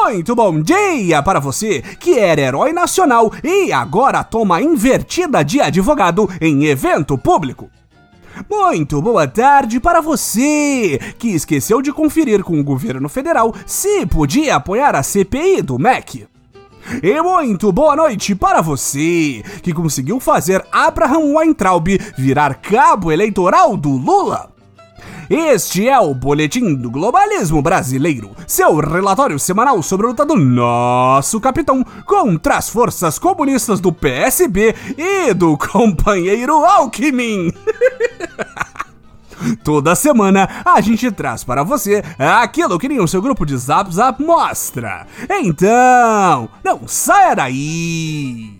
Muito bom dia para você que era herói nacional e agora toma invertida de advogado em evento público. Muito boa tarde para você que esqueceu de conferir com o governo federal se podia apoiar a CPI do MEC. E muito boa noite para você que conseguiu fazer Abraham Weintraub virar cabo eleitoral do Lula. Este é o Boletim do Globalismo Brasileiro, seu relatório semanal sobre a luta do nosso capitão contra as forças comunistas do PSB e do companheiro Alckmin. Toda semana a gente traz para você aquilo que nem o seu grupo de Zap Zap mostra. Então, não saia daí!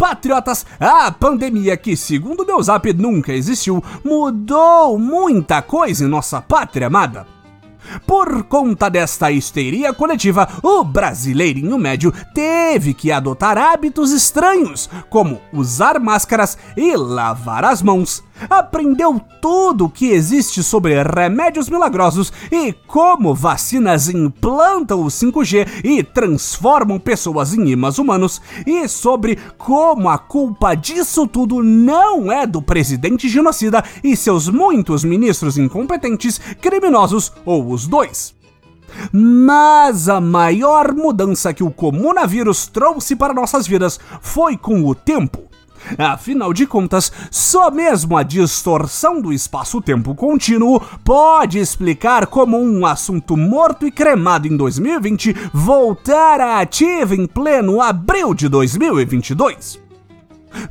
Patriotas, a pandemia que, segundo meu zap, nunca existiu, mudou muita coisa em nossa pátria amada. Por conta desta histeria coletiva, o brasileirinho médio teve que adotar hábitos estranhos, como usar máscaras e lavar as mãos. Aprendeu tudo o que existe sobre remédios milagrosos e como vacinas implantam o 5G e transformam pessoas em imãs humanos, e sobre como a culpa disso tudo não é do presidente genocida e seus muitos ministros incompetentes, criminosos ou os dois. Mas a maior mudança que o comunavírus trouxe para nossas vidas foi com o tempo. Afinal de contas, só mesmo a distorção do espaço-tempo contínuo pode explicar como um assunto morto e cremado em 2020 voltar à ativa em pleno abril de 2022.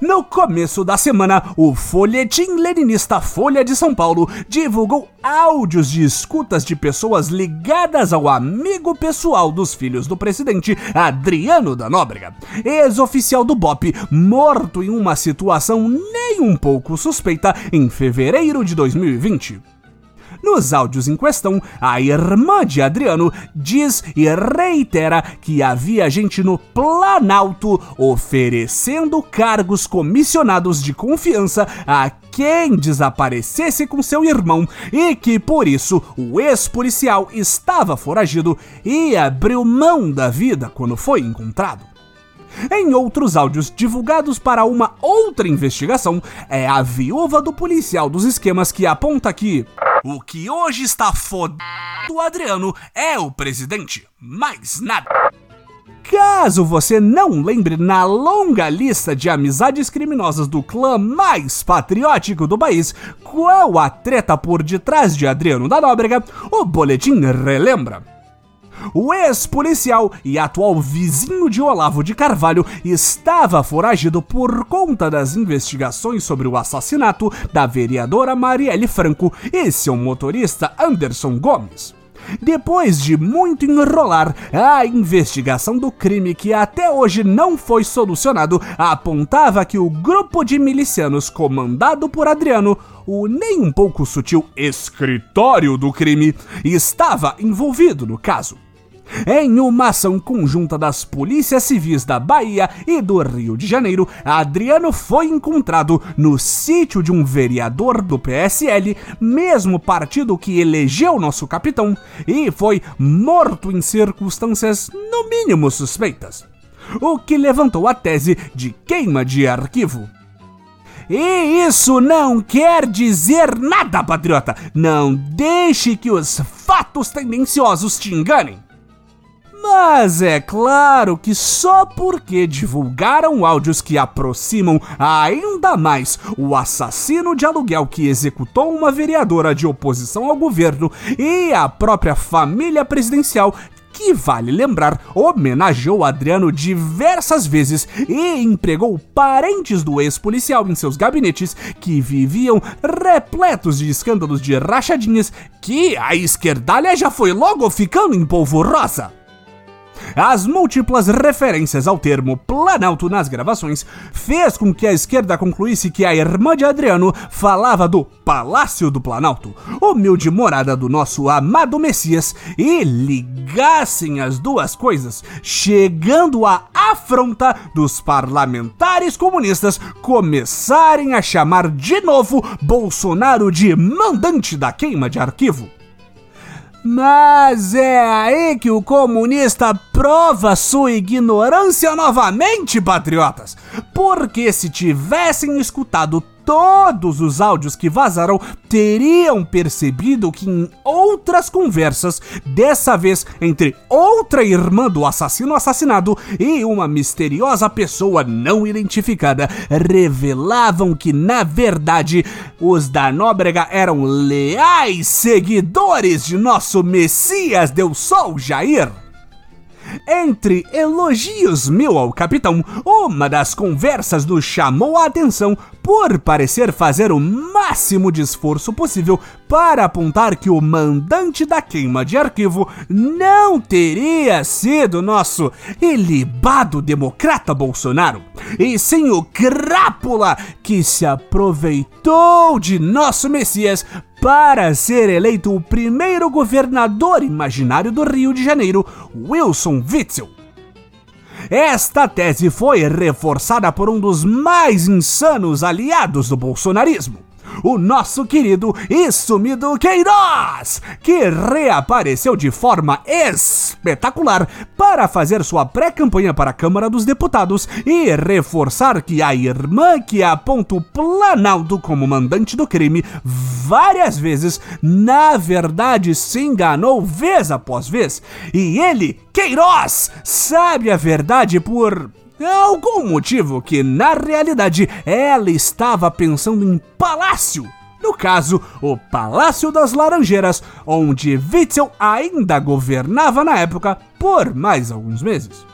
No começo da semana, o folhetim leninista Folha de São Paulo divulgou áudios de escutas de pessoas ligadas ao amigo pessoal dos filhos do presidente, Adriano da Nóbrega, ex-oficial do BOP, morto em uma situação nem um pouco suspeita em fevereiro de 2020. Nos áudios em questão, a irmã de Adriano diz e reitera que havia gente no Planalto oferecendo cargos comissionados de confiança a quem desaparecesse com seu irmão e que por isso o ex-policial estava foragido e abriu mão da vida quando foi encontrado. Em outros áudios divulgados para uma outra investigação, é a viúva do policial dos esquemas que aponta que o que hoje está fodendo Adriano é o presidente, mais nada. Caso você não lembre na longa lista de amizades criminosas do clã mais patriótico do país, qual a treta por detrás de Adriano da Nóbrega, o boletim relembra. O ex-policial e atual vizinho de Olavo de Carvalho estava foragido por conta das investigações sobre o assassinato da vereadora Marielle Franco e seu motorista Anderson Gomes. Depois de muito enrolar, a investigação do crime que até hoje não foi solucionado apontava que o grupo de milicianos comandado por Adriano, o nem um pouco sutil escritório do crime, estava envolvido no caso. Em uma ação conjunta das polícias civis da Bahia e do Rio de Janeiro, Adriano foi encontrado no sítio de um vereador do PSL, mesmo partido que elegeu nosso capitão, e foi morto em circunstâncias no mínimo suspeitas. O que levantou a tese de queima de arquivo. E isso não quer dizer nada, patriota! Não deixe que os fatos tendenciosos te enganem! Mas é claro que só porque divulgaram áudios que aproximam ainda mais o assassino de aluguel que executou uma vereadora de oposição ao governo e a própria família presidencial que vale lembrar, homenageou Adriano diversas vezes e empregou parentes do ex-policial em seus gabinetes que viviam repletos de escândalos de rachadinhas que a esquerdalha já foi logo ficando em polvorosa. As múltiplas referências ao termo Planalto nas gravações fez com que a esquerda concluísse que a irmã de Adriano falava do Palácio do Planalto, humilde morada do nosso amado Messias, e ligassem as duas coisas, chegando à afronta dos parlamentares comunistas começarem a chamar de novo Bolsonaro de mandante da queima de arquivo. Mas é aí que o comunista prova sua ignorância novamente, patriotas. Porque se tivessem escutado todos os áudios que vazaram teriam percebido que em outras conversas, dessa vez entre outra irmã do assassino assassinado e uma misteriosa pessoa não identificada, revelavam que na verdade os da Nóbrega eram leais seguidores de nosso Messias Deus Sol Jair. Entre elogios mil ao capitão, uma das conversas nos chamou a atenção por parecer fazer o máximo de esforço possível para apontar que o mandante da queima de arquivo não teria sido nosso ilibado democrata Bolsonaro, e sim o crápula que se aproveitou de nosso Messias para ser eleito o primeiro governador imaginário do Rio de Janeiro, Wilson Witzel. Esta tese foi reforçada por um dos mais insanos aliados do bolsonarismo, o nosso querido e sumido Queiroz, que reapareceu de forma espetacular para fazer sua pré-campanha para a Câmara dos Deputados e reforçar que a irmã que aponta o Planalto como mandante do crime várias vezes, na verdade se enganou vez após vez, e ele, Queiroz, sabe a verdade por algum motivo que, na realidade, ela estava pensando em palácio. No caso, o Palácio das Laranjeiras, onde Witzel ainda governava na época por mais alguns meses.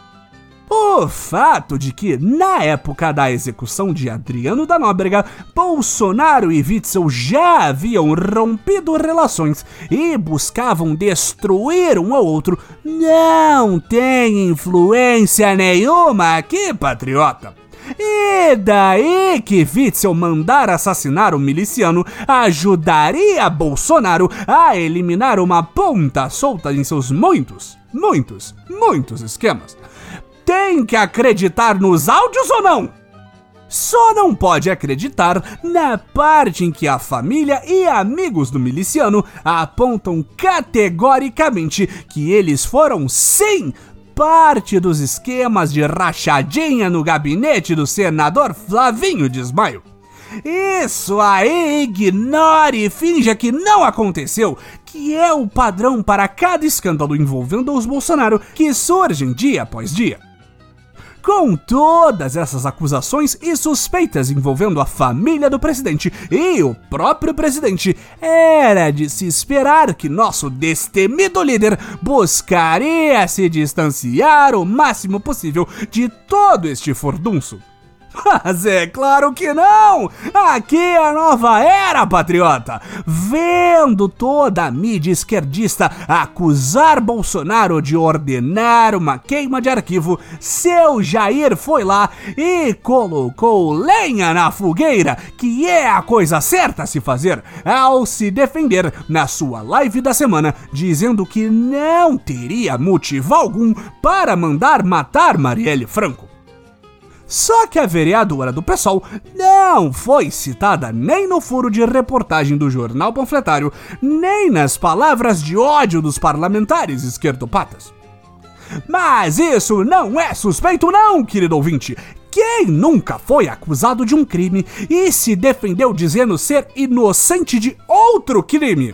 O fato de que, na época da execução de Adriano da Nóbrega, Bolsonaro e Witzel já haviam rompido relações e buscavam destruir um ao outro não tem influência nenhuma aqui, patriota. E daí que Witzel mandar assassinar o miliciano ajudaria Bolsonaro a eliminar uma ponta solta em seus muitos, muitos, muitos esquemas tem que acreditar nos áudios ou não? Só não pode acreditar na parte em que a família e amigos do miliciano apontam categoricamente que eles foram sim parte dos esquemas de rachadinha no gabinete do senador Flavinho Desmaio. Isso aí, ignore e finja que não aconteceu, que é o padrão para cada escândalo envolvendo os Bolsonaro que surgem dia após dia. Com todas essas acusações e suspeitas envolvendo a família do presidente e o próprio presidente, era de se esperar que nosso destemido líder buscaria se distanciar o máximo possível de todo este furdunço. Mas é claro que não! Aqui é a nova era, patriota! Vendo toda a mídia esquerdista acusar Bolsonaro de ordenar uma queima de arquivo, seu Jair foi lá e colocou lenha na fogueira, que é a coisa certa a se fazer, ao se defender na sua live da semana, dizendo que não teria motivo algum para mandar matar Marielle Franco. Só que a vereadora do PSOL não foi citada nem no furo de reportagem do jornal panfletário, nem nas palavras de ódio dos parlamentares esquerdopatas. Mas isso não é suspeito, não, querido ouvinte. Quem nunca foi acusado de um crime e se defendeu dizendo ser inocente de outro crime?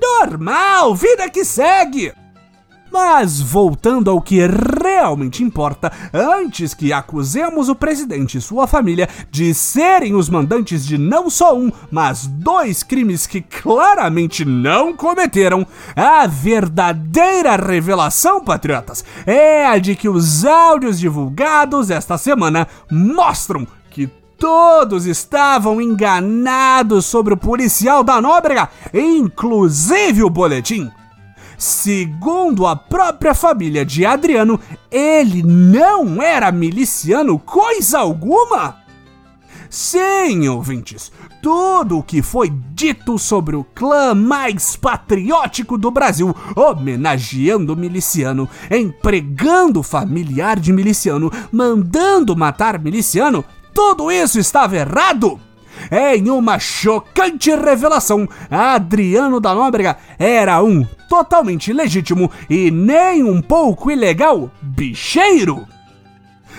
Normal, vida que segue! Mas voltando ao que realmente importa, antes que acusemos o presidente e sua família de serem os mandantes de não só um, mas dois crimes que claramente não cometeram, a verdadeira revelação, patriotas, é a de que os áudios divulgados esta semana mostram que todos estavam enganados sobre o policial da Nóbrega, inclusive o boletim. Segundo a própria família de Adriano, ele não era miliciano coisa alguma. Sim, ouvintes, tudo o que foi dito sobre o clã mais patriótico do Brasil, homenageando miliciano, empregando familiar de miliciano, mandando matar miliciano, tudo isso estava errado! Em uma chocante revelação, Adriano da Nóbrega era um totalmente legítimo e nem um pouco ilegal bicheiro.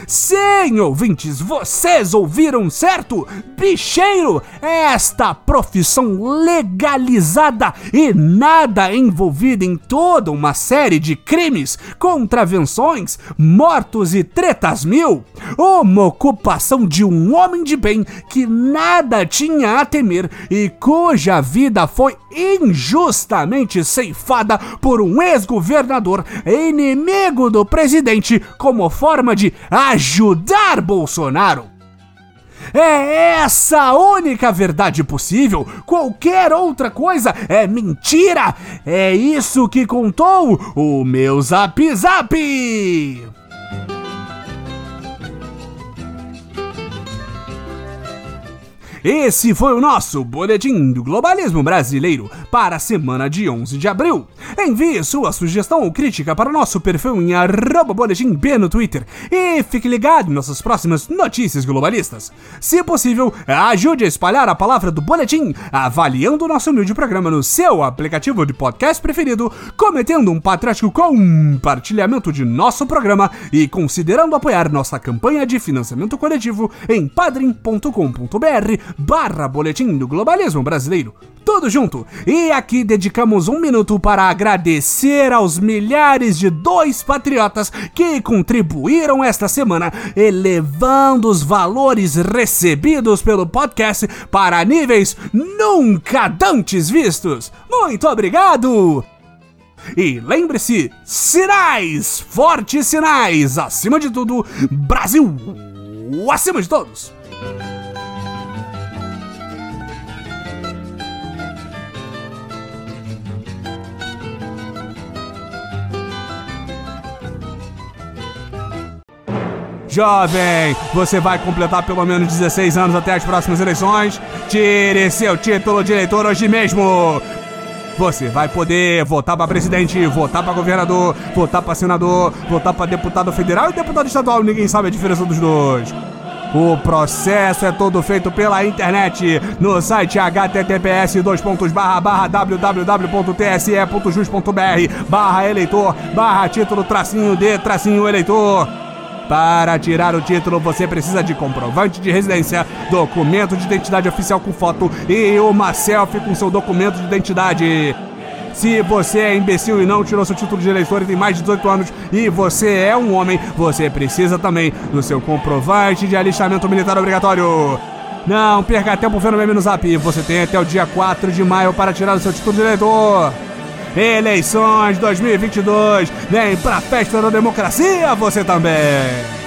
Sim, ouvintes, vocês ouviram certo? Bicheiro é esta profissão legalizada e nada envolvida em toda uma série de crimes, contravenções, mortos e tretas mil. Uma ocupação de um homem de bem que nada tinha a temer e cuja vida foi injustamente ceifada por um ex-governador inimigo do presidente como forma de ajudar Bolsonaro. É essa a única verdade possível. Qualquer outra coisa é mentira. É isso que contou o meu Zap Zap. Esse foi o nosso Boletim do Globalismo Brasileiro para a semana de 11 de abril. Envie sua sugestão ou crítica para o nosso perfil em boletimb no Twitter e fique ligado em nossas próximas notícias globalistas. Se possível, ajude a espalhar a palavra do Boletim avaliando o nosso humilde programa no seu aplicativo de podcast preferido, cometendo um patriótico compartilhamento de nosso programa e considerando apoiar nossa campanha de financiamento coletivo em padrim.com.br barra Boletim do Globalismo Brasileiro. Tudo junto. E aqui dedicamos um minuto para agradecer aos milhares de dois patriotas que contribuíram esta semana, elevando os valores recebidos pelo podcast para níveis nunca dantes vistos. Muito obrigado! E lembre-se, sinais, fortes sinais, acima de tudo, Brasil, acima de todos. Jovem, você vai completar pelo menos 16 anos até as próximas eleições? Tire seu título de eleitor hoje mesmo! Você vai poder votar para presidente, votar para governador, votar para senador, votar para deputado federal e deputado estadual. Ninguém sabe a diferença dos dois. O processo é todo feito pela internet no site https www.tse.jus.br barra eleitor barra título tracinho de tracinho eleitor. Para tirar o título, você precisa de comprovante de residência, documento de identidade oficial com foto e uma selfie com seu documento de identidade. Se você é imbecil e não tirou seu título de eleitor e tem mais de 18 anos e você é um homem, você precisa também do seu comprovante de alistamento militar obrigatório. Não perca tempo vendo meme no zap. Você tem até o dia 4 de maio para tirar o seu título de eleitor. Eleições 2022. Vem pra festa da democracia você também.